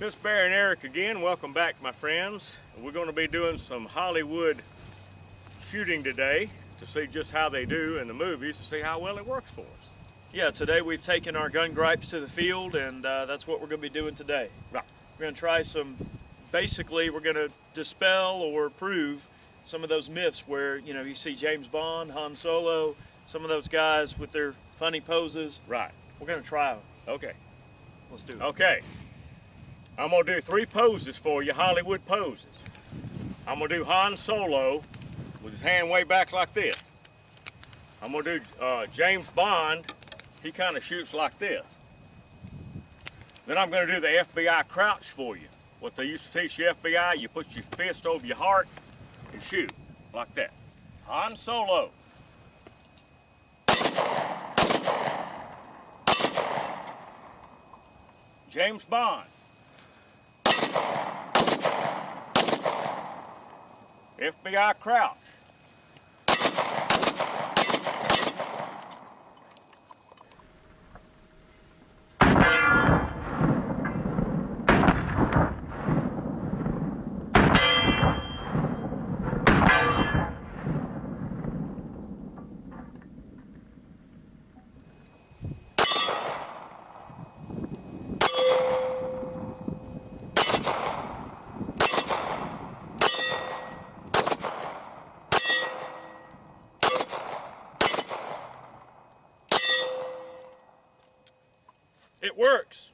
Miss Barry and Eric again. Welcome back, my friends. We're going to be doing some Hollywood shooting today to see just how they do in the movies to see how well it works for us. Yeah, today we've taken our gun gripes to the field, and uh, that's what we're going to be doing today. Right. We're going to try some, basically, we're going to dispel or prove some of those myths where, you know, you see James Bond, Han Solo, some of those guys with their funny poses. Right. We're going to try them. Okay. Let's do it. Okay. I'm going to do three poses for you, Hollywood poses. I'm going to do Han Solo with his hand way back like this. I'm going to do uh, James Bond. He kind of shoots like this. Then I'm going to do the FBI crouch for you. What they used to teach you FBI, you put your fist over your heart and shoot like that. Han Solo. James Bond. FBI crouch. It works.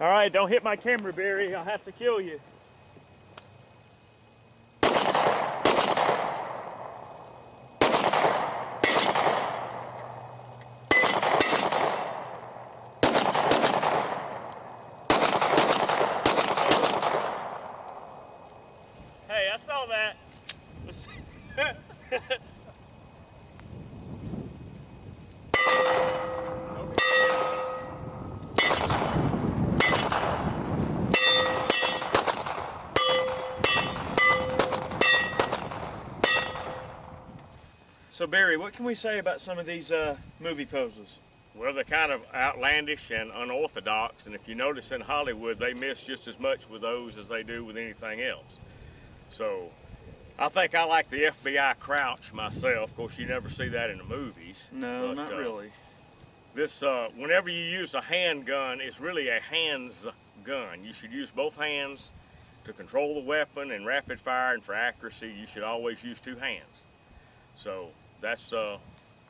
All right, don't hit my camera, Barry. I'll have to kill you. Hey, I saw that. Let's- so Barry, what can we say about some of these uh, movie poses? Well, they're kind of outlandish and unorthodox, and if you notice in Hollywood, they miss just as much with those as they do with anything else. So, I think I like the FBI crouch myself. Of course, you never see that in the movies. No, but, not uh, really. This, uh, whenever you use a handgun, it's really a hands gun. You should use both hands to control the weapon and rapid fire, and for accuracy, you should always use two hands. So, that's uh,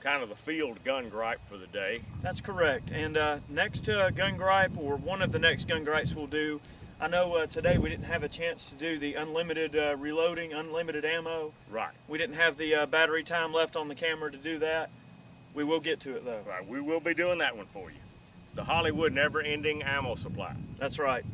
kind of the field gun gripe for the day. That's correct. And uh, next uh, gun gripe, or one of the next gun gripes we'll do, I know uh, today we didn't have a chance to do the unlimited uh, reloading, unlimited ammo. Right. We didn't have the uh, battery time left on the camera to do that. We will get to it though. Right, we will be doing that one for you. The Hollywood never-ending ammo supply. That's right.